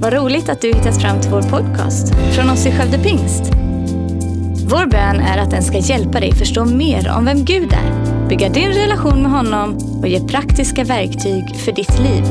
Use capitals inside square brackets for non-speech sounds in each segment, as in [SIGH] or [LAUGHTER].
Vad roligt att du hittat fram till vår podcast från oss i Skövde Pingst. Vår bön är att den ska hjälpa dig förstå mer om vem Gud är, bygga din relation med honom och ge praktiska verktyg för ditt liv.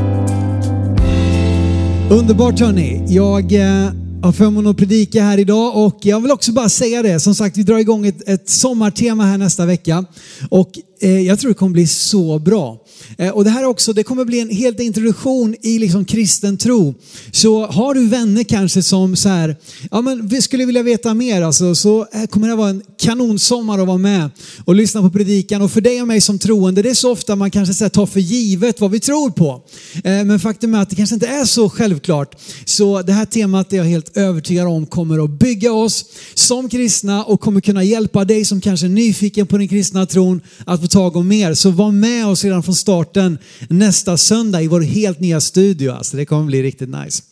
Underbart hörni. Jag eh, har förmånen att predika här idag och jag vill också bara säga det. Som sagt, vi drar igång ett, ett sommartema här nästa vecka och eh, jag tror det kommer bli så bra. Eh, och det här också, det kommer bli en helt introduktion i liksom kristen tro. Så har du vänner kanske som så här, ja men vi skulle vilja veta mer alltså, så eh, kommer det vara en kanonsommar att vara med och lyssna på predikan. Och för dig och mig som troende, det är så ofta man kanske så här, tar för givet vad vi tror på. Eh, men faktum är att det kanske inte är så självklart. Så det här temat är jag helt övertygad om kommer att bygga oss som kristna och kommer kunna hjälpa dig som kanske är nyfiken på den kristna tron att få tag om mer. Så var med oss redan från starten nästa söndag i vår helt nya studio. Alltså det kommer bli riktigt nice.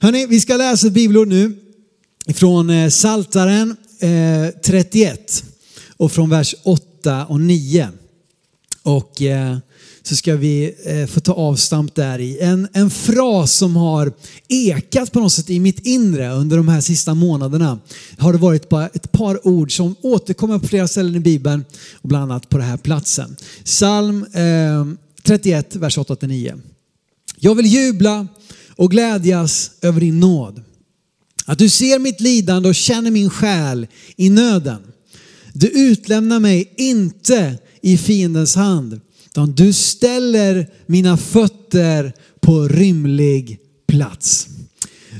Hörrni, vi ska läsa ett bibelord nu från eh, Saltaren eh, 31 och från vers 8 och 9. Och eh, så ska vi eh, få ta avstamp där i en, en fras som har ekat på något sätt i mitt inre under de här sista månaderna. Har det varit bara ett par ord som återkommer på flera ställen i Bibeln och bland annat på den här platsen. Psalm eh, 31, vers 8-9. Jag vill jubla och glädjas över din nåd. Att du ser mitt lidande och känner min själ i nöden. Du utlämnar mig inte i fiendens hand utan du ställer mina fötter på rimlig plats.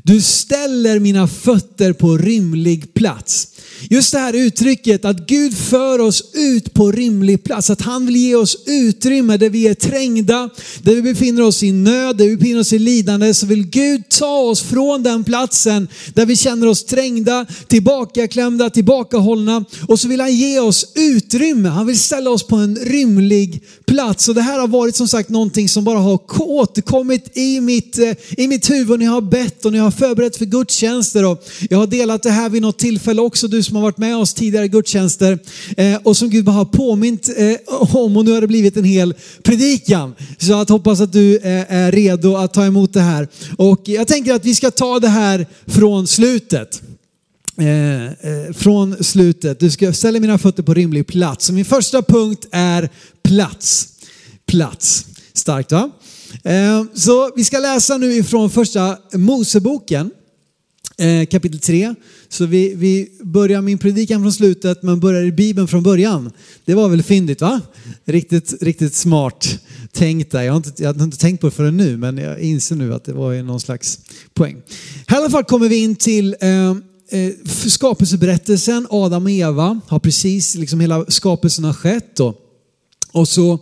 Du ställer mina fötter på rimlig plats. Just det här uttrycket att Gud för oss ut på rimlig plats, att han vill ge oss utrymme där vi är trängda, där vi befinner oss i nöd, där vi befinner oss i lidande, så vill Gud ta oss från den platsen där vi känner oss trängda, tillbakaklämda, tillbakahållna och så vill han ge oss utrymme. Han vill ställa oss på en rymlig plats. Och det här har varit som sagt någonting som bara har återkommit i mitt, eh, i mitt huvud när jag har bett och när jag har förberett för gudstjänster. Och jag har delat det här vid något tillfälle också, du som har varit med oss tidigare i gudstjänster eh, och som Gud bara har påmint eh, om och nu har det blivit en hel predikan. Så att hoppas att du eh, är redo att ta emot det här. Och jag tänker att vi ska ta det här från slutet. Eh, eh, från slutet. Du ska ställa mina fötter på rimlig plats. Min första punkt är plats. Plats. Starkt va? Eh, så vi ska läsa nu ifrån första Moseboken Eh, kapitel 3. Så vi, vi börjar min predikan från slutet men börjar i Bibeln från början. Det var väl fyndigt va? Riktigt, riktigt smart tänkt där. Jag har, inte, jag har inte tänkt på det förrän nu men jag inser nu att det var någon slags poäng. Här i alla fall kommer vi in till eh, eh, skapelseberättelsen. Adam och Eva har precis, liksom hela skapelsen har skett. Och, och så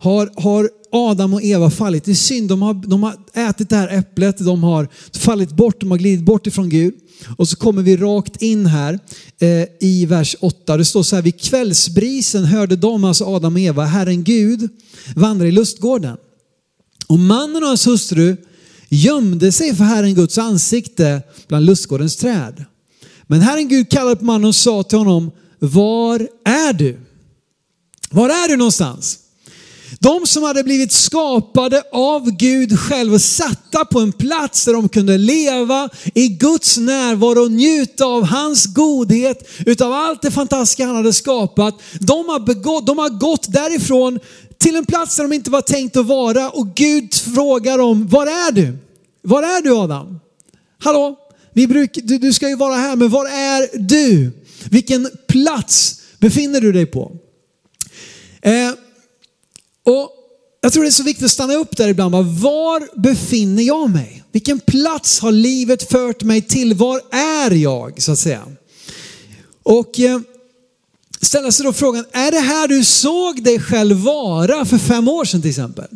har, har Adam och Eva fallit i synd. De har, de har ätit det här äpplet, de har fallit bort, de har glidit bort ifrån Gud. Och så kommer vi rakt in här eh, i vers 8. Det står så här, vid kvällsbrisen hörde de, alltså Adam och Eva, Herren Gud vandra i lustgården. Och mannen och hans hustru gömde sig för Herren Guds ansikte bland lustgårdens träd. Men Herren Gud kallade på mannen och sa till honom, var är du? Var är du någonstans? De som hade blivit skapade av Gud själv och satta på en plats där de kunde leva i Guds närvaro och njuta av hans godhet, utav allt det fantastiska han hade skapat. De har, begått, de har gått därifrån till en plats där de inte var tänkt att vara och Gud frågar dem, var är du? Var är du Adam? Hallå? Vi bruk, du, du ska ju vara här, men var är du? Vilken plats befinner du dig på? Eh, och jag tror det är så viktigt att stanna upp där ibland. Var befinner jag mig? Vilken plats har livet fört mig till? Var är jag så att säga? Och eh, ställa sig då frågan, är det här du såg dig själv vara för fem år sedan till exempel?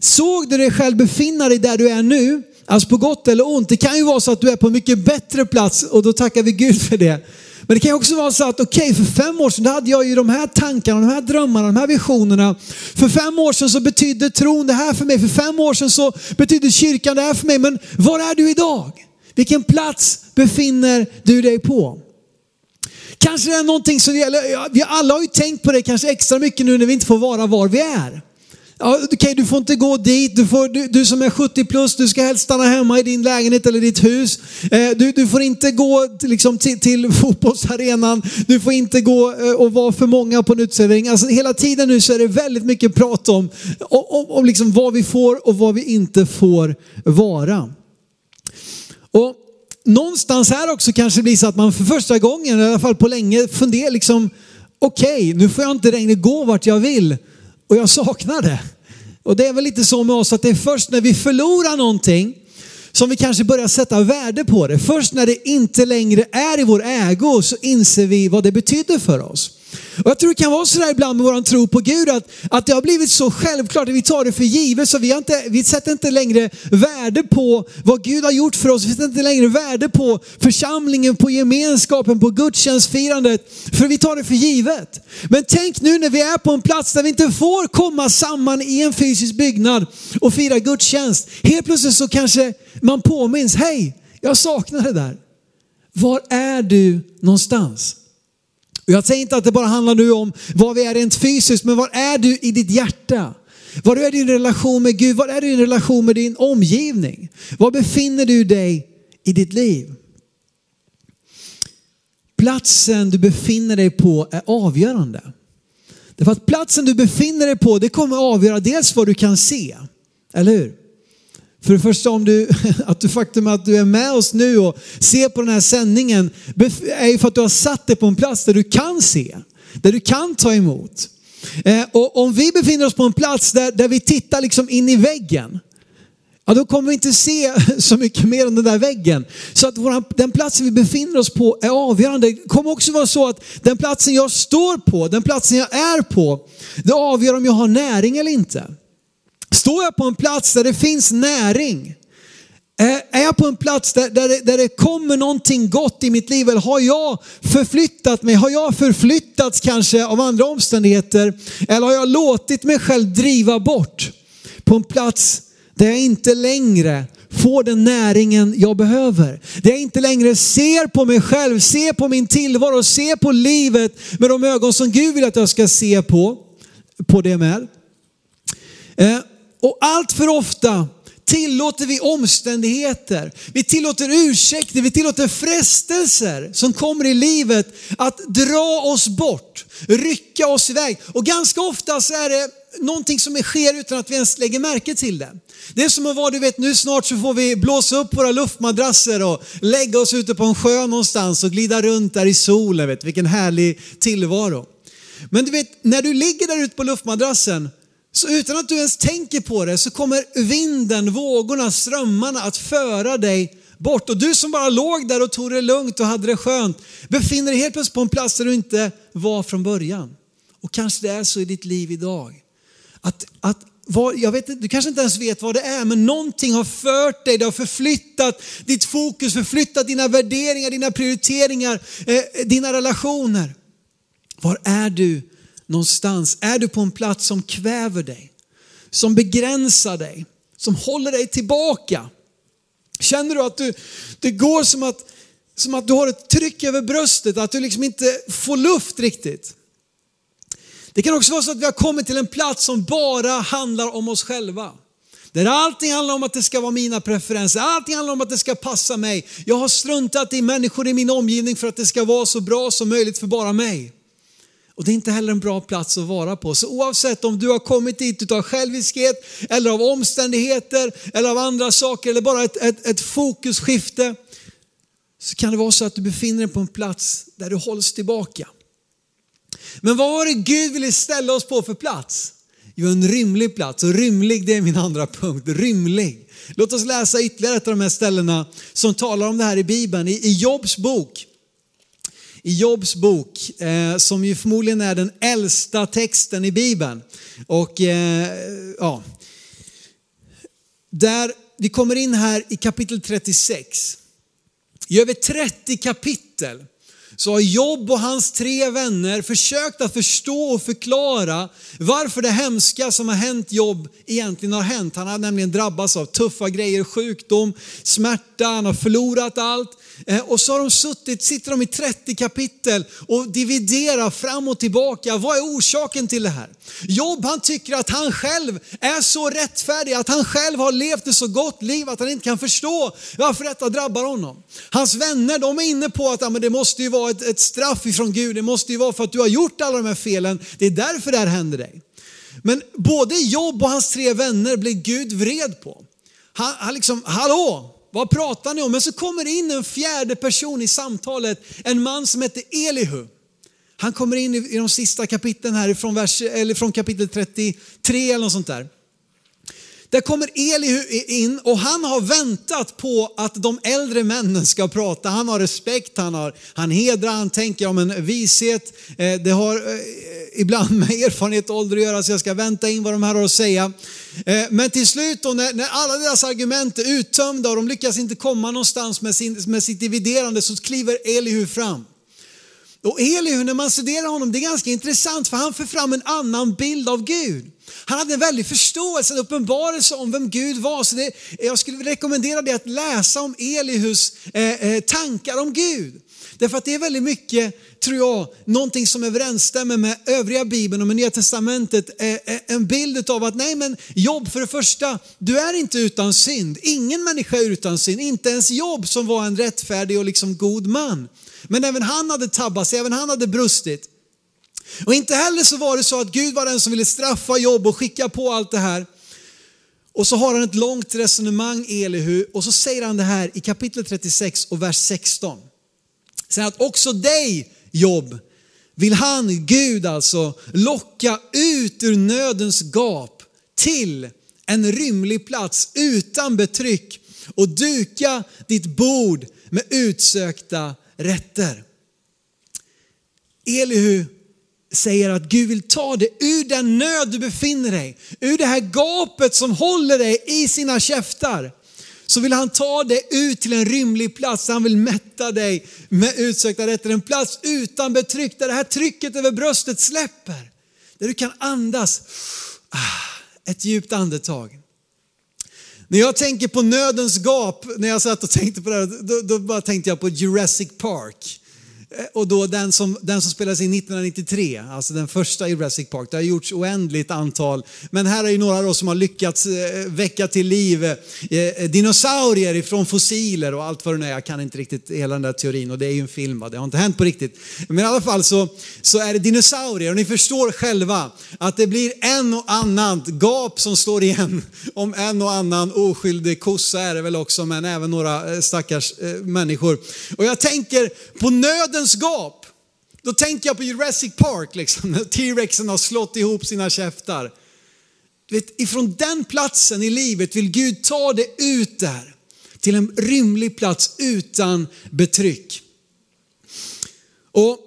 Såg du dig själv befinna dig där du är nu? Alltså på gott eller ont. Det kan ju vara så att du är på en mycket bättre plats och då tackar vi Gud för det. Men det kan också vara så att okej, okay, för fem år sedan hade jag ju de här tankarna, de här drömmarna, de här visionerna. För fem år sedan så betydde tron det här för mig. För fem år sedan så betydde kyrkan det här för mig. Men var är du idag? Vilken plats befinner du dig på? Kanske det är någonting som gäller, vi alla har ju tänkt på det kanske extra mycket nu när vi inte får vara var vi är. Ja, okay, du får inte gå dit, du, får, du, du, som är 70 plus, du ska helst stanna hemma i din lägenhet eller ditt hus. Eh, du, du, får inte gå liksom, till, till [LAUGHS] fotbollsarenan, du får inte gå eh, och vara för många på en uteservering. Alltså, hela tiden nu så är det väldigt mycket prat om, om, om, om liksom vad vi får och vad vi inte får vara. Och någonstans här också kanske blir så att man för första gången, i alla fall på länge, funderar liksom, okej, okay, nu får jag inte längre gå vart jag vill och jag saknar det. Och det är väl lite så med oss att det är först när vi förlorar någonting som vi kanske börjar sätta värde på det. Först när det inte längre är i vår ägo så inser vi vad det betyder för oss. Och jag tror det kan vara så där ibland med vår tro på Gud att, att det har blivit så självklart att vi tar det för givet så vi, har inte, vi sätter inte längre värde på vad Gud har gjort för oss. Vi sätter inte längre värde på församlingen, på gemenskapen, på gudstjänstfirandet. För vi tar det för givet. Men tänk nu när vi är på en plats där vi inte får komma samman i en fysisk byggnad och fira gudstjänst. Helt plötsligt så kanske man påminns, hej, jag saknar det där. Var är du någonstans? Jag säger inte att det bara handlar nu om vad vi är rent fysiskt, men var är du i ditt hjärta? Var är din relation med Gud? Var är din relation med din omgivning? Var befinner du dig i ditt liv? Platsen du befinner dig på är avgörande. Därför att platsen du befinner dig på, det kommer avgöra dels vad du kan se. Eller hur? För det första om du, [LAUGHS] att du faktum att du är med oss nu och ser på den här sändningen är ju för att du har satt dig på en plats där du kan se, där du kan ta emot. Eh, och om vi befinner oss på en plats där, där vi tittar liksom in i väggen, ja då kommer vi inte se [LAUGHS] så mycket mer än den där väggen. Så att våran, den platsen vi befinner oss på är avgörande. Det kommer också vara så att den platsen jag står på, den platsen jag är på, det avgör om jag har näring eller inte. Står jag på en plats där det finns näring? Är jag på en plats där, där, det, där det kommer någonting gott i mitt liv? Eller har jag förflyttat mig? Har jag förflyttats kanske av andra omständigheter? Eller har jag låtit mig själv driva bort på en plats där jag inte längre får den näringen jag behöver. Där jag inte längre ser på mig själv, ser på min tillvaro, ser på livet med de ögon som Gud vill att jag ska se på, på det med. Eh, och allt för ofta tillåter vi omständigheter, vi tillåter ursäkter, vi tillåter frestelser som kommer i livet att dra oss bort, rycka oss iväg. Och ganska ofta så är det någonting som sker utan att vi ens lägger märke till det. Det är som att vara, du vet nu snart så får vi blåsa upp våra luftmadrasser och lägga oss ute på en sjö någonstans och glida runt där i solen. Vet, vilken härlig tillvaro. Men du vet, när du ligger där ute på luftmadrassen så utan att du ens tänker på det så kommer vinden, vågorna, strömmarna att föra dig bort. Och du som bara låg där och tog det lugnt och hade det skönt befinner dig helt plötsligt på en plats där du inte var från början. Och kanske det är så i ditt liv idag. Att, att vad, jag vet, du kanske inte ens vet vad det är, men någonting har fört dig, det har förflyttat ditt fokus, förflyttat dina värderingar, dina prioriteringar, eh, dina relationer. Var är du någonstans? Är du på en plats som kväver dig? Som begränsar dig? Som håller dig tillbaka? Känner du att du, det går som att, som att du har ett tryck över bröstet, att du liksom inte får luft riktigt? Det kan också vara så att vi har kommit till en plats som bara handlar om oss själva. Där allting handlar om att det ska vara mina preferenser, allting handlar om att det ska passa mig. Jag har struntat i människor i min omgivning för att det ska vara så bra som möjligt för bara mig. Och det är inte heller en bra plats att vara på. Så oavsett om du har kommit dit av själviskhet eller av omständigheter eller av andra saker eller bara ett, ett, ett fokusskifte så kan det vara så att du befinner dig på en plats där du hålls tillbaka. Men vad var det Gud ville ställa oss på för plats? Jo, en rymlig plats. Och rymlig, det är min andra punkt. Rymlig. Låt oss läsa ytterligare ett av de här ställena som talar om det här i Bibeln. I, i Jobs bok i Jobs bok, eh, som ju förmodligen är den äldsta texten i Bibeln. Och eh, ja, där vi kommer in här i kapitel 36. I över 30 kapitel så har Job och hans tre vänner försökt att förstå och förklara varför det hemska som har hänt Job egentligen har hänt. Han har nämligen drabbats av tuffa grejer, sjukdom, smärta, han har förlorat allt. Eh, och så har de suttit, sitter de i 30 kapitel och dividerar fram och tillbaka. Vad är orsaken till det här? Job han tycker att han själv är så rättfärdig, att han själv har levt ett så gott liv att han inte kan förstå varför detta drabbar honom. Hans vänner de är inne på att ja, men det måste ju vara ett, ett straff ifrån Gud, det måste ju vara för att du har gjort alla de här felen. Det är därför det här händer dig. Men både Job och hans tre vänner blir Gud vred på. Han, han liksom, hallå, vad pratar ni om? Men så kommer det in en fjärde person i samtalet, en man som heter Elihu. Han kommer in i, de sista kapitlen här från, vers, eller från kapitel 33 eller något sånt där. Där kommer Elihu in och han har väntat på att de äldre männen ska prata. Han har respekt, han, har, han hedrar, han tänker om en vishet. Eh, det har eh, ibland med erfarenhet och ålder att göra så jag ska vänta in vad de här har att säga. Eh, men till slut då när, när alla deras argument är uttömda och de lyckas inte komma någonstans med, sin, med sitt dividerande så kliver Elihu fram. Och Elihu, när man studerar honom, det är ganska intressant för han för fram en annan bild av Gud. Han hade en väldig förståelse, en uppenbarelse om vem Gud var. Så det, jag skulle rekommendera dig att läsa om Elihus eh, eh, tankar om Gud. Därför att det är väldigt mycket, tror jag, någonting som överensstämmer med övriga Bibeln och med Nya Testamentet. Eh, eh, en bild av att, nej men Jobb för det första, du är inte utan synd. Ingen människa är utan synd, inte ens Jobb som var en rättfärdig och liksom god man. Men även han hade tabbat sig, även han hade brustit. Och inte heller så var det så att Gud var den som ville straffa Jobb och skicka på allt det här. Och så har han ett långt resonemang Elihu och så säger han det här i kapitel 36 och vers 16. Säger att också dig Jobb vill han, Gud alltså, locka ut ur nödens gap till en rymlig plats utan betryck och duka ditt bord med utsökta rätter. Elihu säger att Gud vill ta dig ur den nöd du befinner dig, ur det här gapet som håller dig i sina käftar. Så vill han ta dig ut till en rymlig plats, han vill mätta dig med utsökta rätter. En plats utan betryck, där det här trycket över bröstet släpper. Där du kan andas ah, ett djupt andetag. När jag tänker på nödens gap, när jag satt och tänkte på det här, då, då bara tänkte jag på Jurassic Park. Eh, och då den som, den som spelades in 1993, alltså den första i Jurassic Park. Det har gjorts oändligt antal, men här är ju några då som har lyckats eh, väcka till liv eh, dinosaurier ifrån fossiler och allt vad det nu är. Jag kan inte riktigt hela den där teorin och det är ju en film, va? det har inte hänt på riktigt. Men i alla fall så, så är det dinosaurier och ni förstår själva att det blir en och annan gap som slår igen [LAUGHS] om en och annan oskyldig kossa är det väl också, men även några stackars människor. Och jag tänker på nöden dödens gap. Då tänker jag på Jurassic Park, liksom, när T-rexen har slått ihop sina käftar. Du vet, ifrån den platsen i livet vill Gud ta det ut där till en rymlig plats utan betryck. Och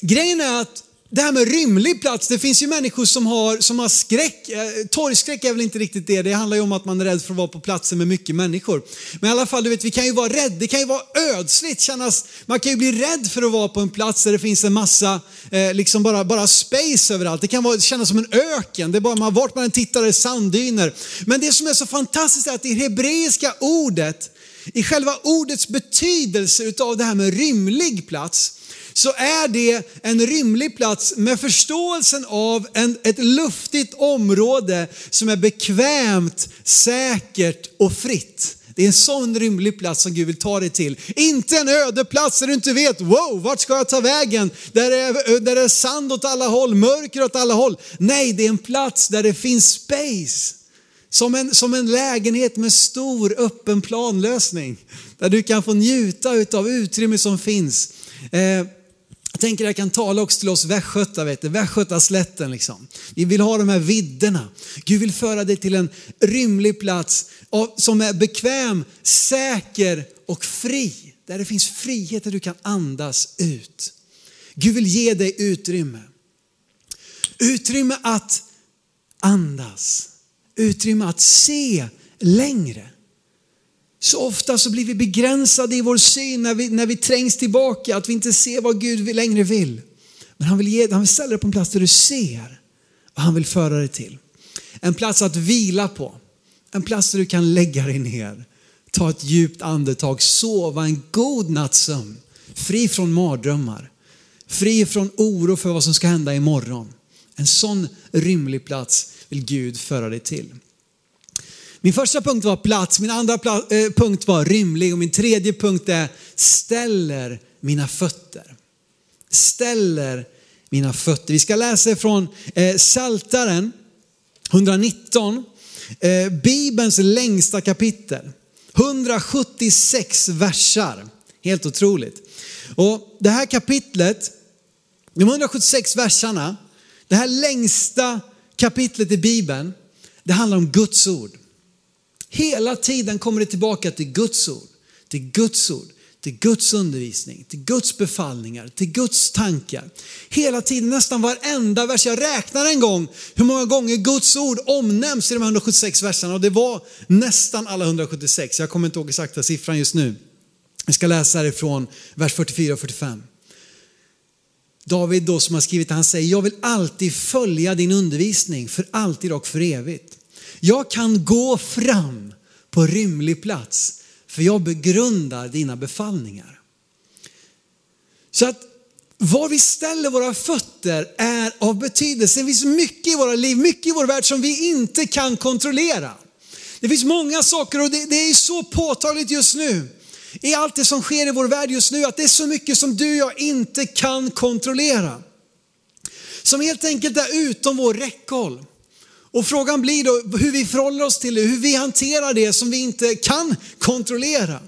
grejen är att det här med rymlig plats, det finns ju människor som har, som har skräck. Eh, torgskräck är väl inte riktigt det, det handlar ju om att man är rädd för att vara på platser med mycket människor. Men i alla fall, du vet, vi kan ju vara rädda, det kan ju vara ödsligt, kännas, man kan ju bli rädd för att vara på en plats där det finns en massa, eh, liksom bara, bara space överallt. Det kan vara, kännas som en öken, det är bara, man, vart man än tittar är sanddyner. Men det som är så fantastiskt är att i hebreiska ordet, i själva ordets betydelse utav det här med rymlig plats, så är det en rymlig plats med förståelsen av en, ett luftigt område som är bekvämt, säkert och fritt. Det är en sån rymlig plats som Gud vill ta dig till. Inte en öde plats där du inte vet, wow, vart ska jag ta vägen? Där det, är, där det är sand åt alla håll, mörker åt alla håll. Nej, det är en plats där det finns space. Som en, som en lägenhet med stor öppen planlösning. Där du kan få njuta av utrymme som finns. Eh, jag tänker att jag kan tala också till oss västgötar, vet du, västgötaslätten liksom. Vi vill ha de här vidderna. Gud vill föra dig till en rymlig plats som är bekväm, säker och fri. Där det finns frihet, där du kan andas ut. Gud vill ge dig utrymme. Utrymme att andas. Utrymme att se längre. Så ofta så blir vi begränsade i vår syn när vi, när vi trängs tillbaka, att vi inte ser vad Gud längre vill. Men han vill, ge, han vill ställa dig på en plats där du ser vad han vill föra dig till. En plats att vila på, en plats där du kan lägga dig ner, ta ett djupt andetag, sova en god nattsömn. Fri från mardrömmar, fri från oro för vad som ska hända imorgon. En sån rymlig plats vill Gud föra dig till. Min första punkt var plats, min andra eh, punkt var rymlig och min tredje punkt är ställer mina fötter. Ställer mina fötter. Vi ska läsa från eh, Saltaren 119, eh, Bibelns längsta kapitel. 176 versar. Helt otroligt. Och det här kapitlet, de 176 versarna, det här längsta kapitlet i Bibeln, det handlar om Guds ord. Hela tiden kommer det tillbaka till Guds ord, till Guds ord, till Guds undervisning, till Guds befallningar, till Guds tankar. Hela tiden, nästan varenda vers. Jag räknar en gång hur många gånger Guds ord omnämns i de 176 verserna och det var nästan alla 176. Jag kommer inte ihåg exakta siffran just nu. Vi ska läsa härifrån vers 44 och 45. David då som har skrivit, han säger, jag vill alltid följa din undervisning för alltid och för evigt. Jag kan gå fram på rymlig plats för jag begrundar dina befallningar. Så att var vi ställer våra fötter är av betydelse. Det finns mycket i våra liv, mycket i vår värld som vi inte kan kontrollera. Det finns många saker och det, det är så påtagligt just nu i allt det som sker i vår värld just nu, att det är så mycket som du och jag inte kan kontrollera. Som helt enkelt är utom vår räckhåll. Och frågan blir då hur vi förhåller oss till det, hur vi hanterar det som vi inte kan kontrollera.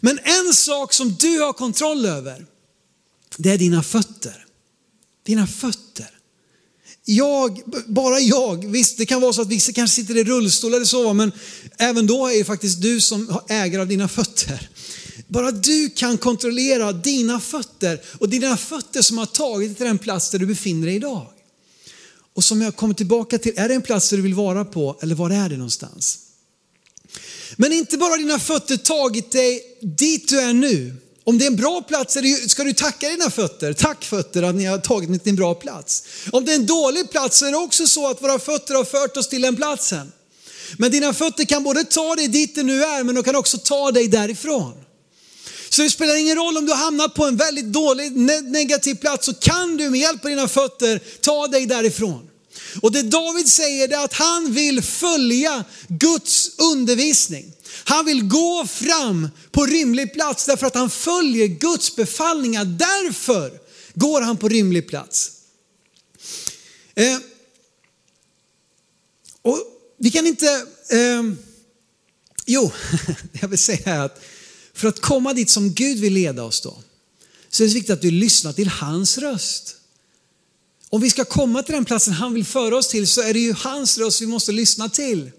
Men en sak som du har kontroll över, det är dina fötter. Dina fötter. Jag, bara jag, visst det kan vara så att vissa kanske sitter i rullstol eller så, men även då är det faktiskt du som äger av dina fötter. Bara du kan kontrollera dina fötter och dina fötter som har tagit dig till den plats där du befinner dig idag. Och som jag kommer tillbaka till, är det en plats du vill vara på eller var är det någonstans? Men inte bara dina fötter tagit dig dit du är nu. Om det är en bra plats ska du tacka dina fötter. Tack fötter att ni har tagit mig till en bra plats. Om det är en dålig plats så är det också så att våra fötter har fört oss till den platsen. Men dina fötter kan både ta dig dit du nu är men de kan också ta dig därifrån. Så det spelar ingen roll om du har hamnat på en väldigt dålig negativ plats så kan du med hjälp av dina fötter ta dig därifrån. Och det David säger är att han vill följa Guds undervisning. Han vill gå fram på rimlig plats därför att han följer Guds befallningar. Därför går han på rimlig plats. Eh, och vi kan inte, eh, jo, [LAUGHS] jag vill säga att för att komma dit som Gud vill leda oss då, så är det viktigt att du lyssnar till hans röst. Om vi ska komma till den platsen han vill föra oss till så är det ju hans röst vi måste lyssna till.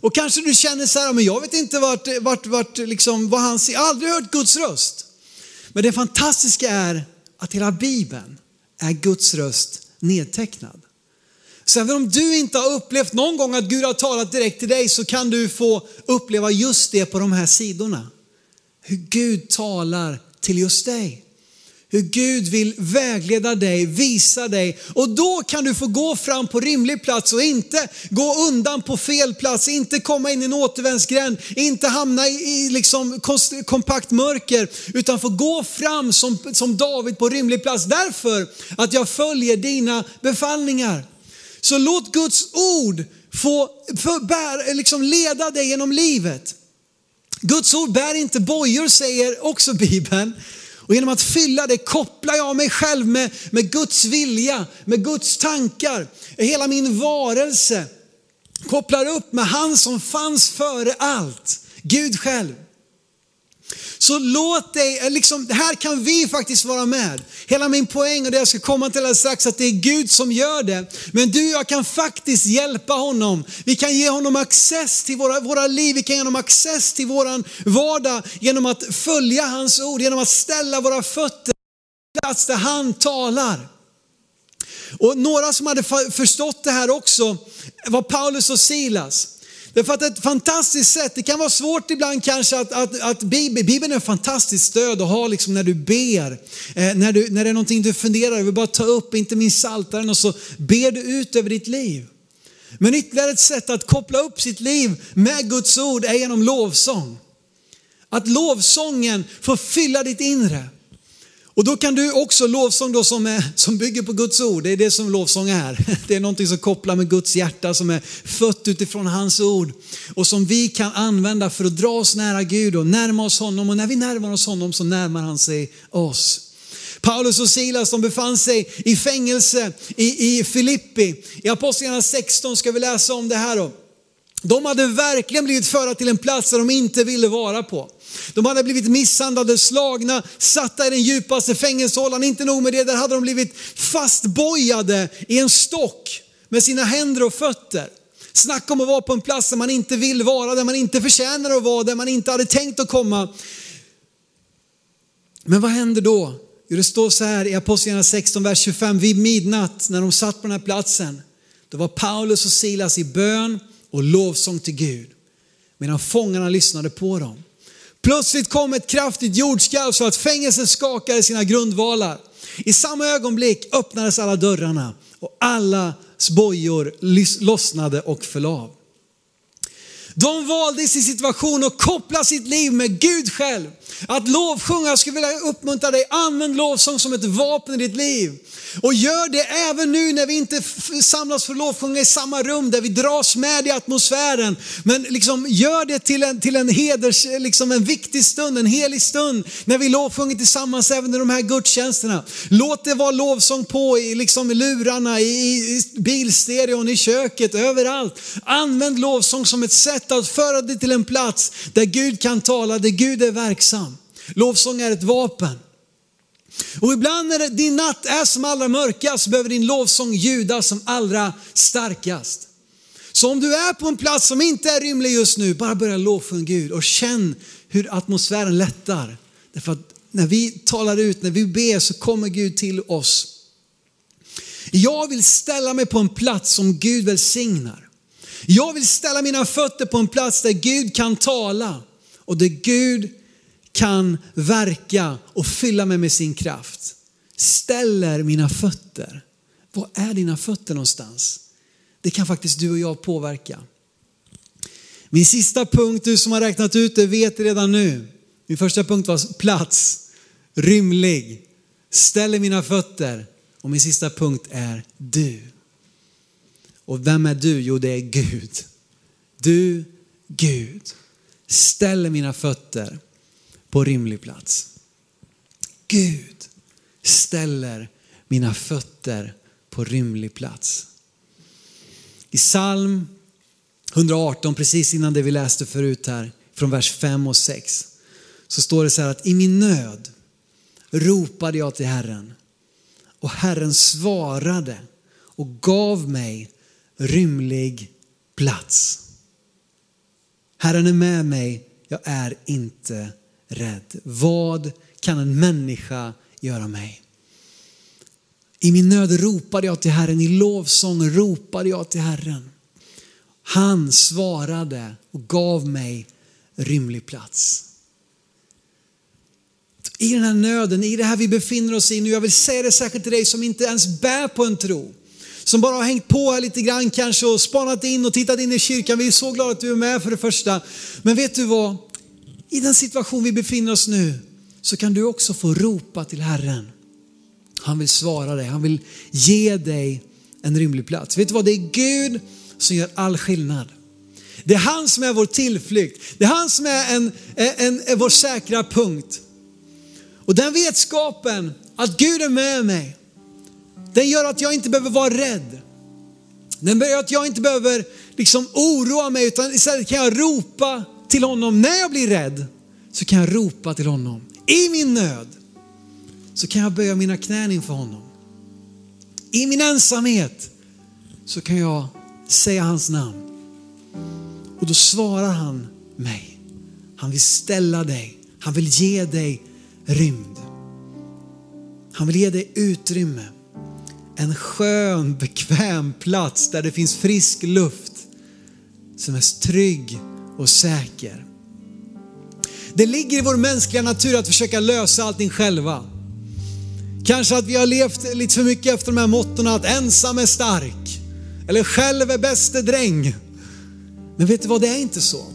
Och kanske du känner så här, men jag vet inte vart, vart, vart liksom, vad han säger. Jag har aldrig hört Guds röst. Men det fantastiska är att hela Bibeln är Guds röst nedtecknad. Så även om du inte har upplevt någon gång att Gud har talat direkt till dig så kan du få uppleva just det på de här sidorna. Hur Gud talar till just dig. Hur Gud vill vägleda dig, visa dig och då kan du få gå fram på rimlig plats och inte gå undan på fel plats, inte komma in i en återvändsgränd, inte hamna i, liksom kompakt mörker utan få gå fram som, som David på rimlig plats därför att jag följer dina befallningar. Så låt Guds ord få för, bär, liksom leda dig genom livet. Guds ord bär inte bojor säger också Bibeln. Och genom att fylla det kopplar jag mig själv med, med Guds vilja, med Guds tankar. Hela min varelse kopplar upp med han som fanns före allt, Gud själv. Så låt dig, eh, liksom, här kan vi faktiskt vara med. Hela min poäng och det jag ska komma till alldeles strax, att det är Gud som gör det. Men du och jag kan faktiskt hjälpa honom. Vi kan ge honom access till våra, våra liv, vi kan ge honom access till våran vardag genom att följa hans ord, genom att ställa våra fötter på plats där han talar. Och några som hade förstått det här också var Paulus och Silas. Därför att ett fantastiskt sätt, det kan vara svårt ibland kanske att, att, att Bibeln, Bibeln är ett fantastiskt stöd att ha liksom när du ber, eh, när, du, när det är någonting du funderar över, bara ta upp, inte minst saltaren och så ber du ut över ditt liv. Men ytterligare ett sätt att koppla upp sitt liv med Guds ord är genom lovsång. Att lovsången får fylla ditt inre. Och då kan du också lovsång då som, är, som bygger på Guds ord, det är det som lovsång är. [LAUGHS] Det är någonting som kopplar med Guds hjärta som är fött utifrån hans ord och som vi kan använda för att dra oss nära Gud och närma oss honom och när vi närmar oss honom så närmar han sig oss. Paulus och Silas de befann sig i fängelse i, i Filippi. I Apostlagärningarna 16 ska vi läsa om det här då. De hade verkligen blivit förda till en plats där de inte ville vara på. De hade blivit misshandlade, slagna, satta i den djupaste fängelsehålan. Inte nog med det, där hade de blivit fastbojade i en stock med sina händer och fötter. Snacka om att vara på en plats där man inte vill vara, där man inte förtjänar att vara, där man inte hade tänkt att komma. Men vad händer då? Jo, det står så här i Apostlagärningarna 16, vers 25. Vid midnatt när de satt på den här platsen, då var Paulus och Silas i bön och lovsång till Gud. Medan fångarna lyssnade på dem. Plötsligt kom ett kraftigt jordskalv så att fängelset skakade sina grundvalar. I samma ögonblick öppnades alla dörrarna och alla bojor lossnade och föll av. De valde i sin situation att koppla sitt liv med Gud själv. Att lovsjunga, jag skulle vilja uppmuntra dig, använd lovsång som ett vapen i ditt liv. Och gör det även nu när vi inte samlas för lovsjunga i samma rum där vi dras med i atmosfären. Men liksom gör det till en, till en heders, liksom en viktig stund, en helig stund när vi lovsjunger tillsammans även i de här gudstjänsterna. Låt det vara lovsång på i, liksom i lurarna, i, i bilstereon, i köket, överallt. Använd lovsång som ett sätt att föra dig till en plats där Gud kan tala, där Gud är verksam. Lovsång är ett vapen. Och ibland när din natt är som allra mörkast behöver din lovsång ljuda som allra starkast. Så om du är på en plats som inte är rymlig just nu, bara börja lovsjunga Gud och känn hur atmosfären lättar. Därför att när vi talar ut, när vi ber så kommer Gud till oss. Jag vill ställa mig på en plats som Gud välsignar. Jag vill ställa mina fötter på en plats där Gud kan tala och där Gud kan verka och fylla mig med sin kraft. Ställer mina fötter. Var är dina fötter någonstans? Det kan faktiskt du och jag påverka. Min sista punkt, du som har räknat ut det vet redan nu. Min första punkt var plats, rymlig, ställer mina fötter. Och min sista punkt är du. Och vem är du? Jo, det är Gud. Du, Gud, ställer mina fötter på rimlig plats. Gud ställer mina fötter på rimlig plats. I psalm 118, precis innan det vi läste förut här, från vers 5 och 6, så står det så här att i min nöd ropade jag till Herren och Herren svarade och gav mig rymlig plats. Herren är med mig, jag är inte rädd. Vad kan en människa göra mig? I min nöd ropade jag till Herren, i lovsång ropade jag till Herren. Han svarade och gav mig rymlig plats. I den här nöden, i det här vi befinner oss i nu, jag vill säga det särskilt till dig som inte ens bär på en tro. Som bara har hängt på här lite grann kanske och spanat in och tittat in i kyrkan. Vi är så glada att du är med för det första. Men vet du vad? I den situation vi befinner oss nu så kan du också få ropa till Herren. Han vill svara dig, han vill ge dig en rymlig plats. Vet du vad, det är Gud som gör all skillnad. Det är han som är vår tillflykt. Det är han som är, en, en, en, vår säkra punkt. Och den vetskapen att Gud är med mig, den gör att jag inte behöver vara rädd. Den gör att jag inte behöver liksom oroa mig utan istället kan jag ropa till honom när jag blir rädd så kan jag ropa till honom. I min nöd så kan jag böja mina knän inför honom. I min ensamhet så kan jag säga hans namn. Och då svarar han mig. Han vill ställa dig. Han vill ge dig rymd. Han vill ge dig utrymme. En skön, bekväm plats där det finns frisk luft som är trygg och säker. Det ligger i vår mänskliga natur att försöka lösa allting själva. Kanske att vi har levt lite för mycket efter de här måttona att ensam är stark. Eller själv är bäste dräng. Men vet du vad, det är inte så.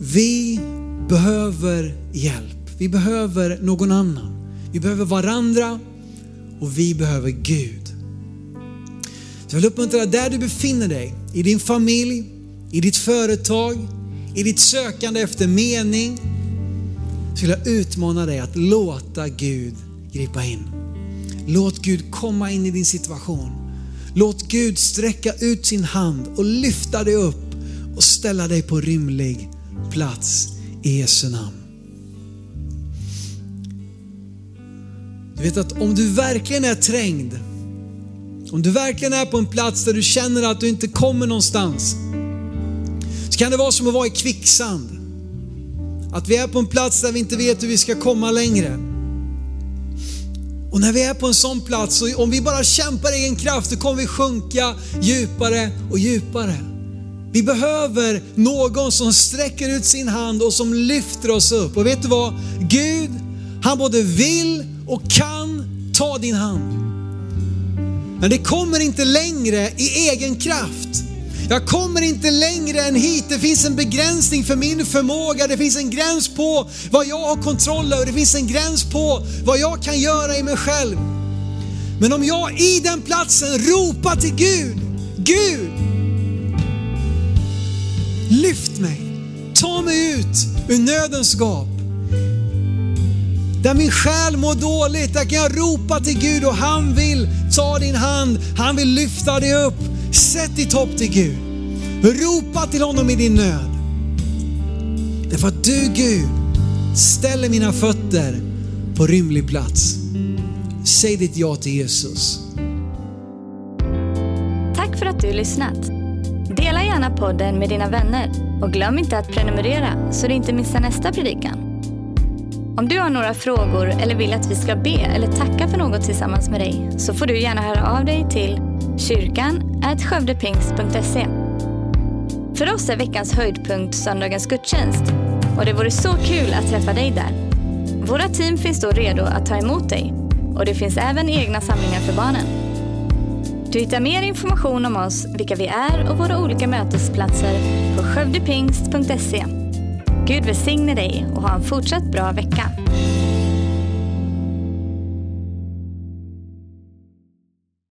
Vi behöver hjälp. Vi behöver någon annan. Vi behöver varandra och vi behöver Gud. Så jag vill uppmuntra dig där du befinner dig, i din familj, i ditt företag, i ditt sökande efter mening. Så vill jag utmana dig att låta Gud gripa in. Låt Gud komma in i din situation. Låt Gud sträcka ut sin hand och lyfta dig upp och ställa dig på rimlig plats i Jesu namn. Du vet att om du verkligen är trängd, om du verkligen är på en plats där du känner att du inte kommer någonstans, så kan det vara som att vara i kvicksand. Att vi är på en plats där vi inte vet hur vi ska komma längre. Och när vi är på en sån plats, och om vi bara kämpar i egen kraft, då kommer vi sjunka djupare och djupare. Vi behöver någon som sträcker ut sin hand och som lyfter oss upp. Och vet du vad? Gud, han både vill och kan ta din hand. Men det kommer inte längre i egen kraft. Jag kommer inte längre än hit. Det finns en begränsning för min förmåga. Det finns en gräns på vad jag har kontroll över. Det finns en gräns på vad jag kan göra i mig själv. Men om jag i den platsen ropar till Gud, Gud, lyft mig, ta mig ut ur nödens gap. Där min själ mår dåligt, där kan jag ropa till Gud och han vill ta din hand, han vill lyfta dig upp. Sätt ditt hopp till Gud. Ropa till honom i din nöd. Därför att du Gud ställer mina fötter på rymlig plats. Säg ditt ja till Jesus. Tack för att du lyssnat. Dela gärna podden med dina vänner och glöm inte att prenumerera så du inte missar nästa predikan. Om du har några frågor eller vill att vi ska be eller tacka för något tillsammans med dig så får du gärna höra av dig till kyrkan skövdepingst.se. För oss är veckans höjdpunkt söndagens gudstjänst och det vore så kul att träffa dig där. Våra team finns då redo att ta emot dig och det finns även egna samlingar för barnen. Du hittar mer information om oss, vilka vi är och våra olika mötesplatser på skövdepingst.se. Gud välsigne dig och ha en fortsatt bra vecka.